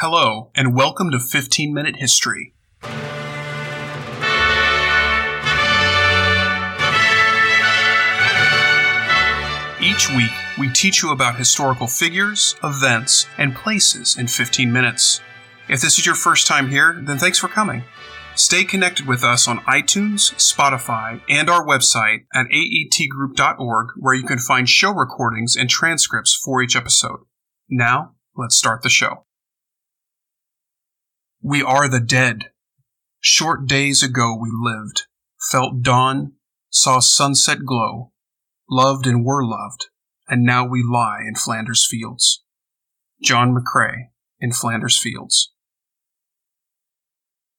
Hello, and welcome to 15 Minute History. Each week, we teach you about historical figures, events, and places in 15 minutes. If this is your first time here, then thanks for coming. Stay connected with us on iTunes, Spotify, and our website at aetgroup.org, where you can find show recordings and transcripts for each episode. Now, let's start the show. We are the dead. Short days ago we lived, felt dawn, saw sunset glow, loved and were loved, and now we lie in Flanders fields. John McCrae in Flanders Fields.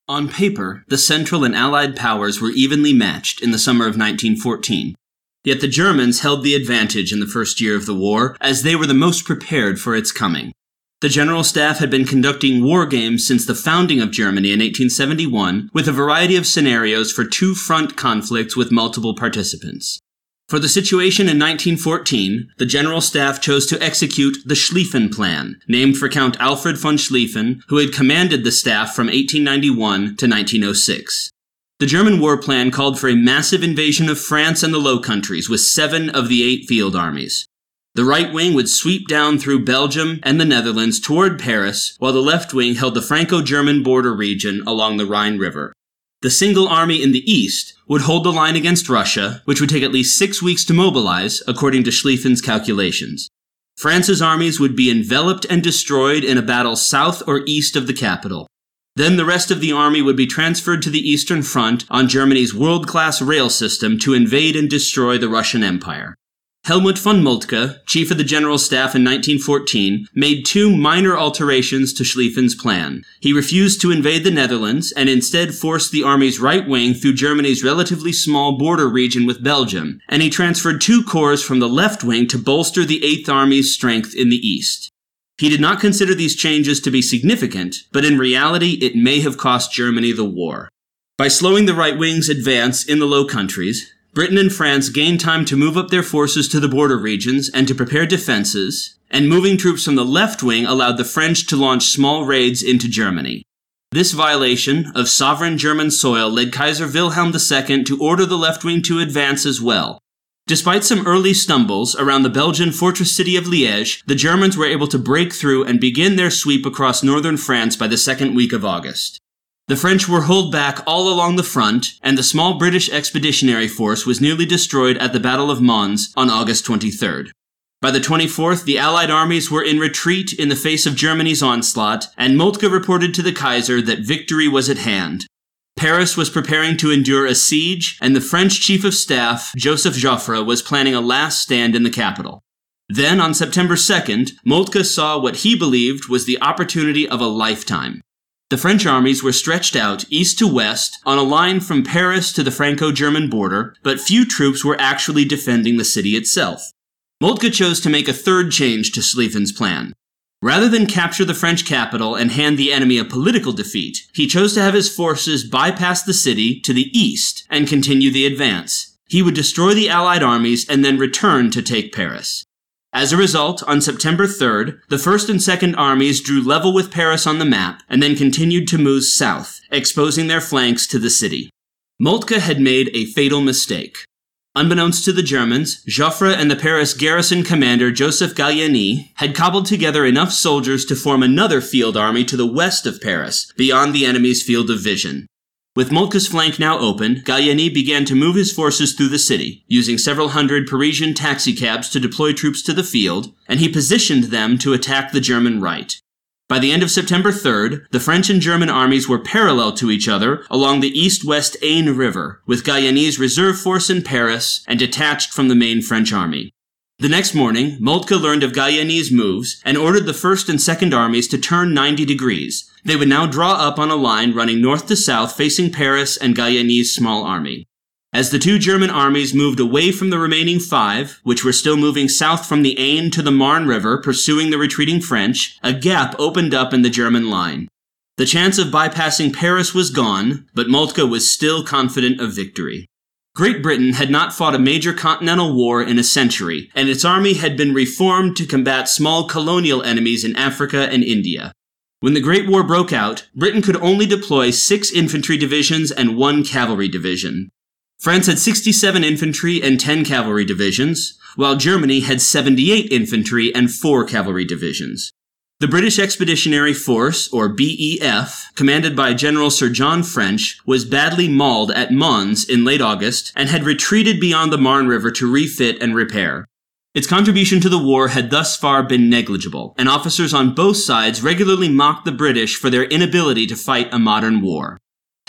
On paper, the Central and Allied powers were evenly matched in the summer of 1914. Yet the Germans held the advantage in the first year of the war, as they were the most prepared for its coming. The General Staff had been conducting war games since the founding of Germany in 1871, with a variety of scenarios for two front conflicts with multiple participants. For the situation in 1914, the General Staff chose to execute the Schlieffen Plan, named for Count Alfred von Schlieffen, who had commanded the staff from 1891 to 1906. The German war plan called for a massive invasion of France and the Low Countries with seven of the eight field armies. The right wing would sweep down through Belgium and the Netherlands toward Paris, while the left wing held the Franco German border region along the Rhine River. The single army in the east would hold the line against Russia, which would take at least six weeks to mobilize, according to Schlieffen's calculations. France's armies would be enveloped and destroyed in a battle south or east of the capital. Then the rest of the army would be transferred to the Eastern Front on Germany's world class rail system to invade and destroy the Russian Empire. Helmut von Moltke, chief of the General Staff in 1914, made two minor alterations to Schlieffen's plan. He refused to invade the Netherlands and instead forced the army's right wing through Germany's relatively small border region with Belgium, and he transferred two corps from the left wing to bolster the Eighth Army's strength in the east. He did not consider these changes to be significant, but in reality it may have cost Germany the war. By slowing the right wing's advance in the Low Countries, Britain and France gained time to move up their forces to the border regions and to prepare defenses, and moving troops from the left wing allowed the French to launch small raids into Germany. This violation of sovereign German soil led Kaiser Wilhelm II to order the left wing to advance as well. Despite some early stumbles around the Belgian fortress city of Liège, the Germans were able to break through and begin their sweep across northern France by the second week of August. The French were held back all along the front, and the small British expeditionary force was nearly destroyed at the Battle of Mons on August 23rd. By the 24th, the Allied armies were in retreat in the face of Germany's onslaught, and Moltke reported to the Kaiser that victory was at hand. Paris was preparing to endure a siege, and the French Chief of Staff, Joseph Joffre, was planning a last stand in the capital. Then, on September 2nd, Moltke saw what he believed was the opportunity of a lifetime. The French armies were stretched out east to west on a line from Paris to the Franco-German border, but few troops were actually defending the city itself. Moltke chose to make a third change to Schlieffen's plan. Rather than capture the French capital and hand the enemy a political defeat, he chose to have his forces bypass the city to the east and continue the advance. He would destroy the Allied armies and then return to take Paris. As a result, on September 3rd, the 1st and 2nd armies drew level with Paris on the map and then continued to move south, exposing their flanks to the city. Moltke had made a fatal mistake. Unbeknownst to the Germans, Joffre and the Paris garrison commander Joseph Gallieni had cobbled together enough soldiers to form another field army to the west of Paris, beyond the enemy's field of vision. With Moltke's flank now open, Gallieni began to move his forces through the city, using several hundred Parisian taxicabs to deploy troops to the field, and he positioned them to attack the German right. By the end of September 3rd, the French and German armies were parallel to each other along the east-west Aisne River, with Gallieni's reserve force in Paris and detached from the main French army. The next morning, Moltke learned of Gallieni's moves and ordered the 1st and 2nd armies to turn 90 degrees. They would now draw up on a line running north to south facing Paris and Gallieni's small army. As the two German armies moved away from the remaining five, which were still moving south from the Aisne to the Marne River pursuing the retreating French, a gap opened up in the German line. The chance of bypassing Paris was gone, but Moltke was still confident of victory. Great Britain had not fought a major continental war in a century, and its army had been reformed to combat small colonial enemies in Africa and India. When the Great War broke out, Britain could only deploy six infantry divisions and one cavalry division. France had 67 infantry and 10 cavalry divisions, while Germany had 78 infantry and 4 cavalry divisions. The British Expeditionary Force, or BEF, commanded by General Sir John French, was badly mauled at Mons in late August and had retreated beyond the Marne River to refit and repair. Its contribution to the war had thus far been negligible, and officers on both sides regularly mocked the British for their inability to fight a modern war.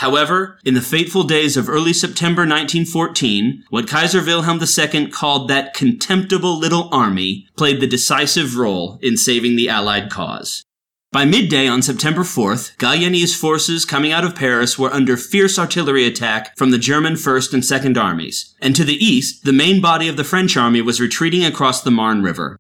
However, in the fateful days of early September 1914, what Kaiser Wilhelm II called that contemptible little army played the decisive role in saving the Allied cause. By midday on September 4th, Gallieni's forces coming out of Paris were under fierce artillery attack from the German 1st and 2nd armies, and to the east, the main body of the French army was retreating across the Marne River.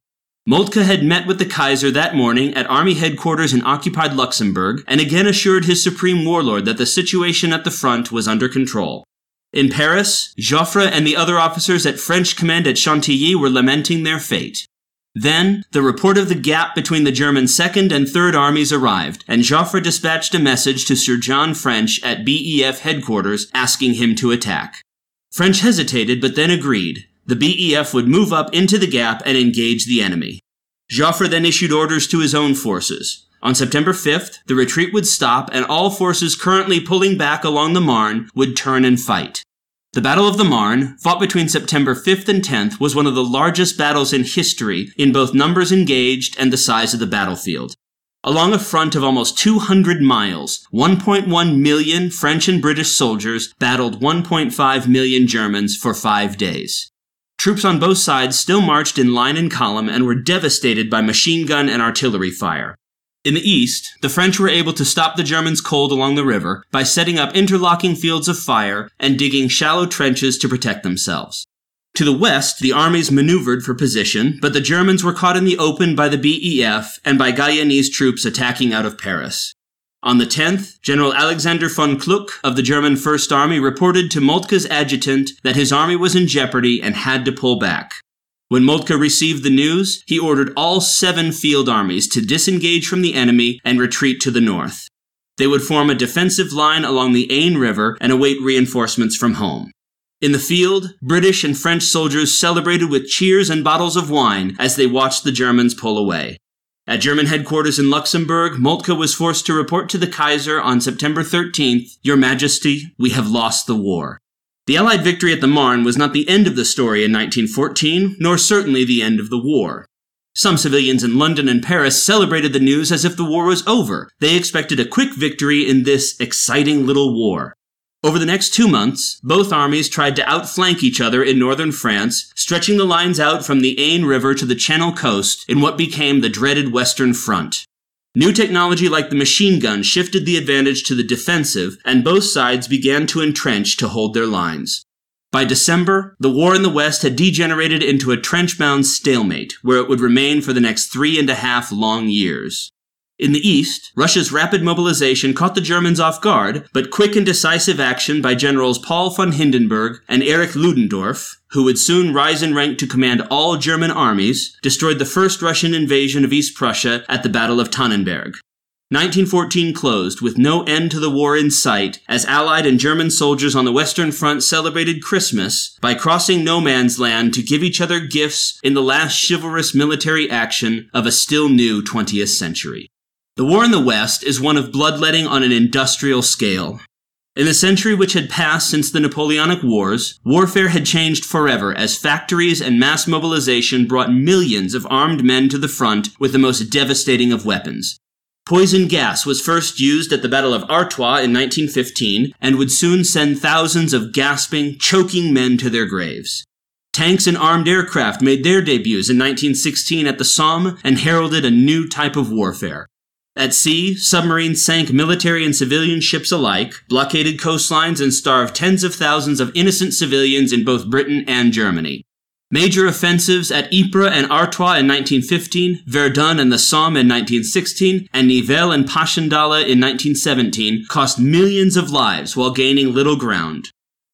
Moltke had met with the Kaiser that morning at army headquarters in occupied Luxembourg and again assured his supreme warlord that the situation at the front was under control. In Paris, Joffre and the other officers at French command at Chantilly were lamenting their fate. Then, the report of the gap between the German Second and Third Armies arrived, and Joffre dispatched a message to Sir John French at BEF headquarters asking him to attack. French hesitated, but then agreed. The BEF would move up into the gap and engage the enemy. Joffre then issued orders to his own forces. On September 5th, the retreat would stop and all forces currently pulling back along the Marne would turn and fight. The Battle of the Marne, fought between September 5th and 10th, was one of the largest battles in history in both numbers engaged and the size of the battlefield. Along a front of almost 200 miles, 1.1 million French and British soldiers battled 1.5 million Germans for five days. Troops on both sides still marched in line and column and were devastated by machine gun and artillery fire. In the east, the French were able to stop the Germans cold along the river by setting up interlocking fields of fire and digging shallow trenches to protect themselves. To the west, the armies maneuvered for position, but the Germans were caught in the open by the BEF and by Gallieni's troops attacking out of Paris. On the 10th, General Alexander von Kluck of the German First Army reported to Moltke's adjutant that his army was in jeopardy and had to pull back. When Moltke received the news, he ordered all seven field armies to disengage from the enemy and retreat to the north. They would form a defensive line along the Aisne River and await reinforcements from home. In the field, British and French soldiers celebrated with cheers and bottles of wine as they watched the Germans pull away. At German headquarters in Luxembourg, Moltke was forced to report to the Kaiser on September 13th, Your Majesty, we have lost the war. The Allied victory at the Marne was not the end of the story in 1914, nor certainly the end of the war. Some civilians in London and Paris celebrated the news as if the war was over. They expected a quick victory in this exciting little war. Over the next two months, both armies tried to outflank each other in northern France, stretching the lines out from the Aisne River to the Channel coast in what became the dreaded Western Front. New technology like the machine gun shifted the advantage to the defensive, and both sides began to entrench to hold their lines. By December, the war in the West had degenerated into a trench bound stalemate, where it would remain for the next three and a half long years. In the east, Russia's rapid mobilization caught the Germans off guard, but quick and decisive action by Generals Paul von Hindenburg and Erich Ludendorff, who would soon rise in rank to command all German armies, destroyed the first Russian invasion of East Prussia at the Battle of Tannenberg. 1914 closed with no end to the war in sight as Allied and German soldiers on the Western Front celebrated Christmas by crossing no man's land to give each other gifts in the last chivalrous military action of a still new 20th century. The war in the West is one of bloodletting on an industrial scale. In the century which had passed since the Napoleonic Wars, warfare had changed forever as factories and mass mobilization brought millions of armed men to the front with the most devastating of weapons. Poison gas was first used at the Battle of Artois in 1915 and would soon send thousands of gasping, choking men to their graves. Tanks and armed aircraft made their debuts in 1916 at the Somme and heralded a new type of warfare. At sea, submarines sank military and civilian ships alike, blockaded coastlines, and starved tens of thousands of innocent civilians in both Britain and Germany. Major offensives at Ypres and Artois in 1915, Verdun and the Somme in 1916, and Nivelles and Passchendaele in 1917 cost millions of lives while gaining little ground.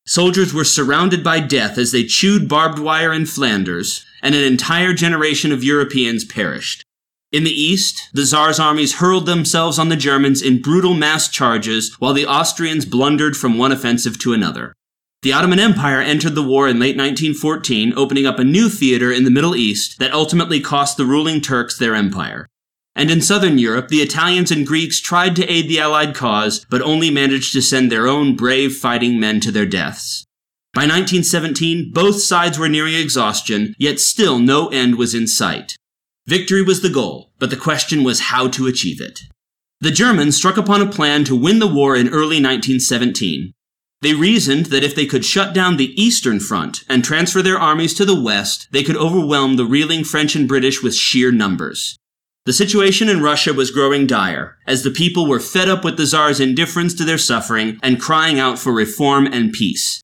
Soldiers were surrounded by death as they chewed barbed wire in Flanders, and an entire generation of Europeans perished. In the east, the Tsar's armies hurled themselves on the Germans in brutal mass charges while the Austrians blundered from one offensive to another. The Ottoman Empire entered the war in late 1914, opening up a new theater in the Middle East that ultimately cost the ruling Turks their empire. And in southern Europe, the Italians and Greeks tried to aid the Allied cause, but only managed to send their own brave fighting men to their deaths. By 1917, both sides were nearing exhaustion, yet still no end was in sight. Victory was the goal, but the question was how to achieve it. The Germans struck upon a plan to win the war in early 1917. They reasoned that if they could shut down the Eastern Front and transfer their armies to the West, they could overwhelm the reeling French and British with sheer numbers. The situation in Russia was growing dire, as the people were fed up with the Tsar's indifference to their suffering and crying out for reform and peace.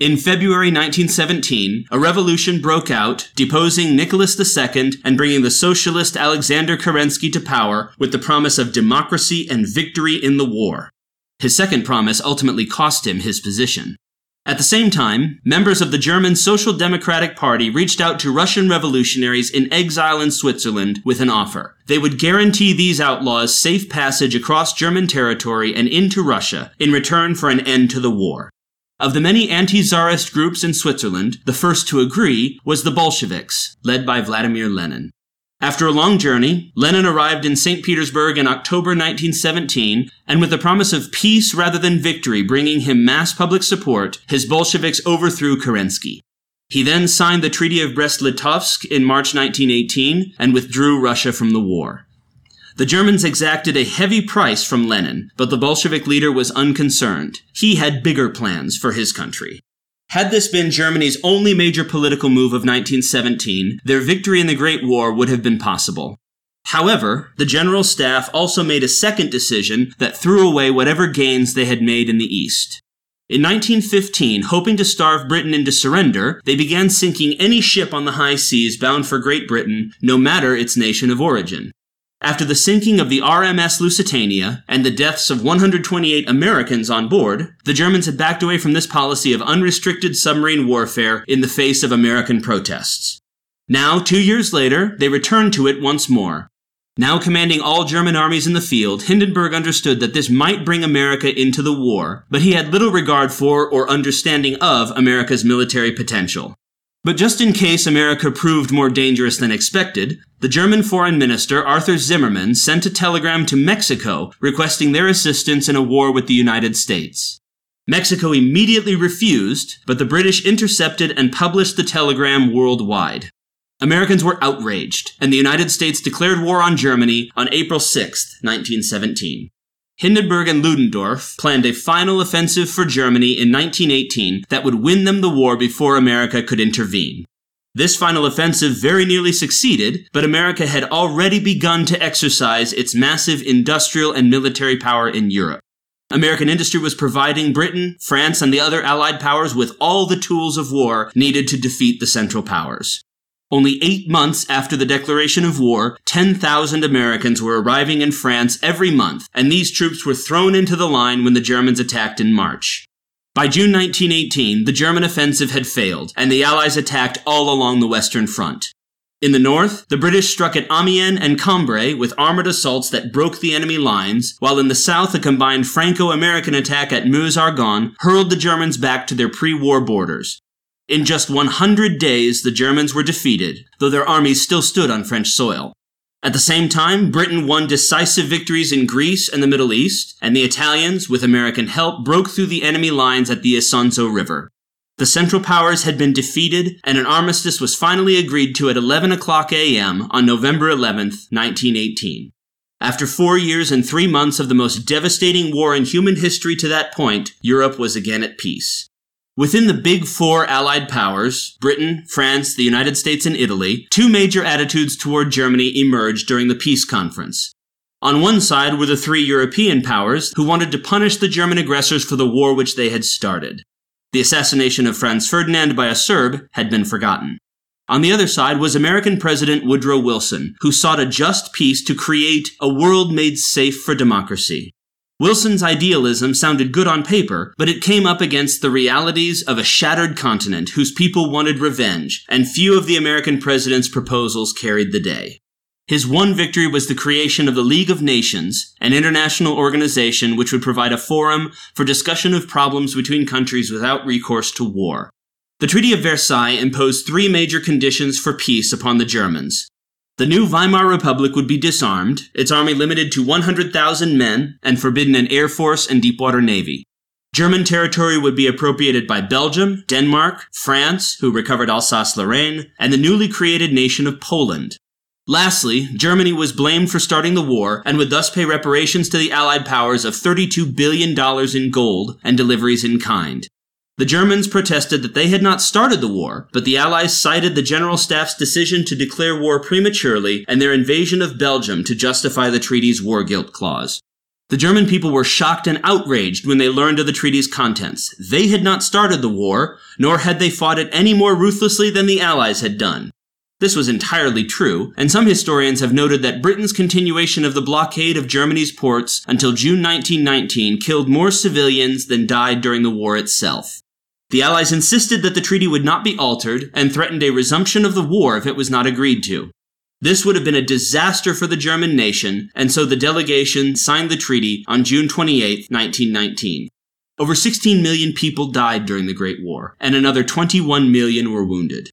In February 1917, a revolution broke out, deposing Nicholas II and bringing the socialist Alexander Kerensky to power with the promise of democracy and victory in the war. His second promise ultimately cost him his position. At the same time, members of the German Social Democratic Party reached out to Russian revolutionaries in exile in Switzerland with an offer. They would guarantee these outlaws safe passage across German territory and into Russia in return for an end to the war. Of the many anti-Tsarist groups in Switzerland, the first to agree was the Bolsheviks, led by Vladimir Lenin. After a long journey, Lenin arrived in St. Petersburg in October 1917, and with the promise of peace rather than victory bringing him mass public support, his Bolsheviks overthrew Kerensky. He then signed the Treaty of Brest-Litovsk in March 1918 and withdrew Russia from the war. The Germans exacted a heavy price from Lenin, but the Bolshevik leader was unconcerned. He had bigger plans for his country. Had this been Germany's only major political move of 1917, their victory in the Great War would have been possible. However, the General Staff also made a second decision that threw away whatever gains they had made in the East. In 1915, hoping to starve Britain into surrender, they began sinking any ship on the high seas bound for Great Britain, no matter its nation of origin. After the sinking of the RMS Lusitania and the deaths of 128 Americans on board, the Germans had backed away from this policy of unrestricted submarine warfare in the face of American protests. Now, two years later, they returned to it once more. Now commanding all German armies in the field, Hindenburg understood that this might bring America into the war, but he had little regard for or understanding of America's military potential. But just in case America proved more dangerous than expected, the German Foreign Minister Arthur Zimmermann sent a telegram to Mexico requesting their assistance in a war with the United States. Mexico immediately refused, but the British intercepted and published the telegram worldwide. Americans were outraged, and the United States declared war on Germany on April 6, 1917. Hindenburg and Ludendorff planned a final offensive for Germany in 1918 that would win them the war before America could intervene. This final offensive very nearly succeeded, but America had already begun to exercise its massive industrial and military power in Europe. American industry was providing Britain, France, and the other Allied powers with all the tools of war needed to defeat the Central Powers. Only eight months after the declaration of war, 10,000 Americans were arriving in France every month, and these troops were thrown into the line when the Germans attacked in March. By June 1918, the German offensive had failed, and the Allies attacked all along the Western Front. In the north, the British struck at Amiens and Cambrai with armored assaults that broke the enemy lines, while in the south, a combined Franco-American attack at Meuse-Argonne hurled the Germans back to their pre-war borders. In just 100 days, the Germans were defeated, though their armies still stood on French soil. At the same time, Britain won decisive victories in Greece and the Middle East, and the Italians, with American help, broke through the enemy lines at the Isonzo River. The Central Powers had been defeated, and an armistice was finally agreed to at 11 o'clock a.m. on November 11, 1918. After four years and three months of the most devastating war in human history to that point, Europe was again at peace. Within the big four allied powers, Britain, France, the United States, and Italy, two major attitudes toward Germany emerged during the peace conference. On one side were the three European powers who wanted to punish the German aggressors for the war which they had started. The assassination of Franz Ferdinand by a Serb had been forgotten. On the other side was American President Woodrow Wilson, who sought a just peace to create a world made safe for democracy. Wilson's idealism sounded good on paper, but it came up against the realities of a shattered continent whose people wanted revenge, and few of the American president's proposals carried the day. His one victory was the creation of the League of Nations, an international organization which would provide a forum for discussion of problems between countries without recourse to war. The Treaty of Versailles imposed three major conditions for peace upon the Germans. The new Weimar Republic would be disarmed, its army limited to 100,000 men, and forbidden an air force and deepwater navy. German territory would be appropriated by Belgium, Denmark, France, who recovered Alsace-Lorraine, and the newly created nation of Poland. Lastly, Germany was blamed for starting the war and would thus pay reparations to the Allied powers of $32 billion in gold and deliveries in kind. The Germans protested that they had not started the war, but the Allies cited the General Staff's decision to declare war prematurely and their invasion of Belgium to justify the treaty's war guilt clause. The German people were shocked and outraged when they learned of the treaty's contents. They had not started the war, nor had they fought it any more ruthlessly than the Allies had done. This was entirely true, and some historians have noted that Britain's continuation of the blockade of Germany's ports until June 1919 killed more civilians than died during the war itself. The Allies insisted that the treaty would not be altered and threatened a resumption of the war if it was not agreed to. This would have been a disaster for the German nation, and so the delegation signed the treaty on June 28, 1919. Over 16 million people died during the Great War, and another 21 million were wounded.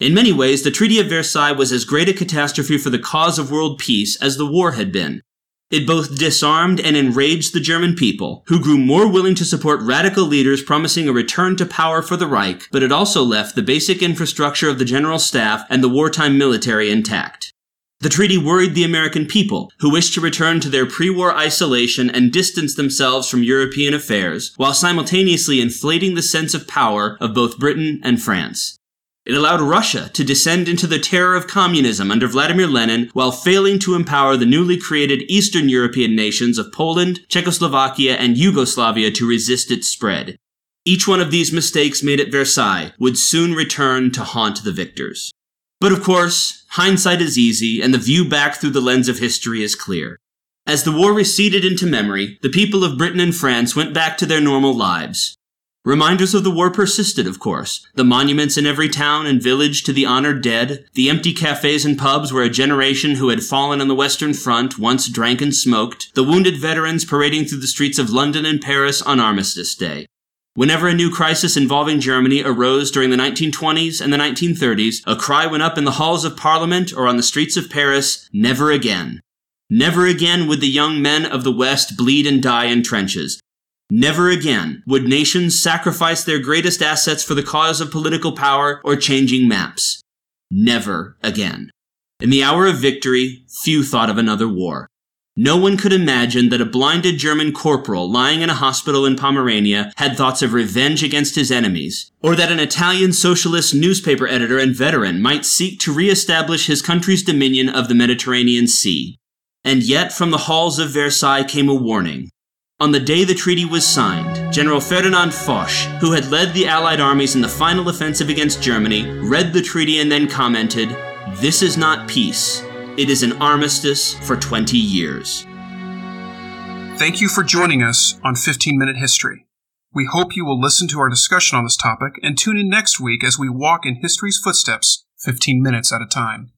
In many ways, the Treaty of Versailles was as great a catastrophe for the cause of world peace as the war had been, it both disarmed and enraged the German people, who grew more willing to support radical leaders promising a return to power for the Reich, but it also left the basic infrastructure of the General Staff and the wartime military intact. The treaty worried the American people, who wished to return to their pre-war isolation and distance themselves from European affairs, while simultaneously inflating the sense of power of both Britain and France. It allowed Russia to descend into the terror of communism under Vladimir Lenin while failing to empower the newly created Eastern European nations of Poland, Czechoslovakia, and Yugoslavia to resist its spread. Each one of these mistakes made at Versailles would soon return to haunt the victors. But of course, hindsight is easy, and the view back through the lens of history is clear. As the war receded into memory, the people of Britain and France went back to their normal lives. Reminders of the war persisted, of course. The monuments in every town and village to the honored dead, the empty cafes and pubs where a generation who had fallen on the Western Front once drank and smoked, the wounded veterans parading through the streets of London and Paris on Armistice Day. Whenever a new crisis involving Germany arose during the 1920s and the 1930s, a cry went up in the halls of Parliament or on the streets of Paris, never again. Never again would the young men of the West bleed and die in trenches. Never again would nations sacrifice their greatest assets for the cause of political power or changing maps. Never again. In the hour of victory, few thought of another war. No one could imagine that a blinded German corporal lying in a hospital in Pomerania had thoughts of revenge against his enemies, or that an Italian socialist newspaper editor and veteran might seek to re-establish his country's dominion of the Mediterranean Sea. And yet from the halls of Versailles came a warning. On the day the treaty was signed, General Ferdinand Foch, who had led the Allied armies in the final offensive against Germany, read the treaty and then commented, This is not peace. It is an armistice for 20 years. Thank you for joining us on 15 Minute History. We hope you will listen to our discussion on this topic and tune in next week as we walk in history's footsteps 15 minutes at a time.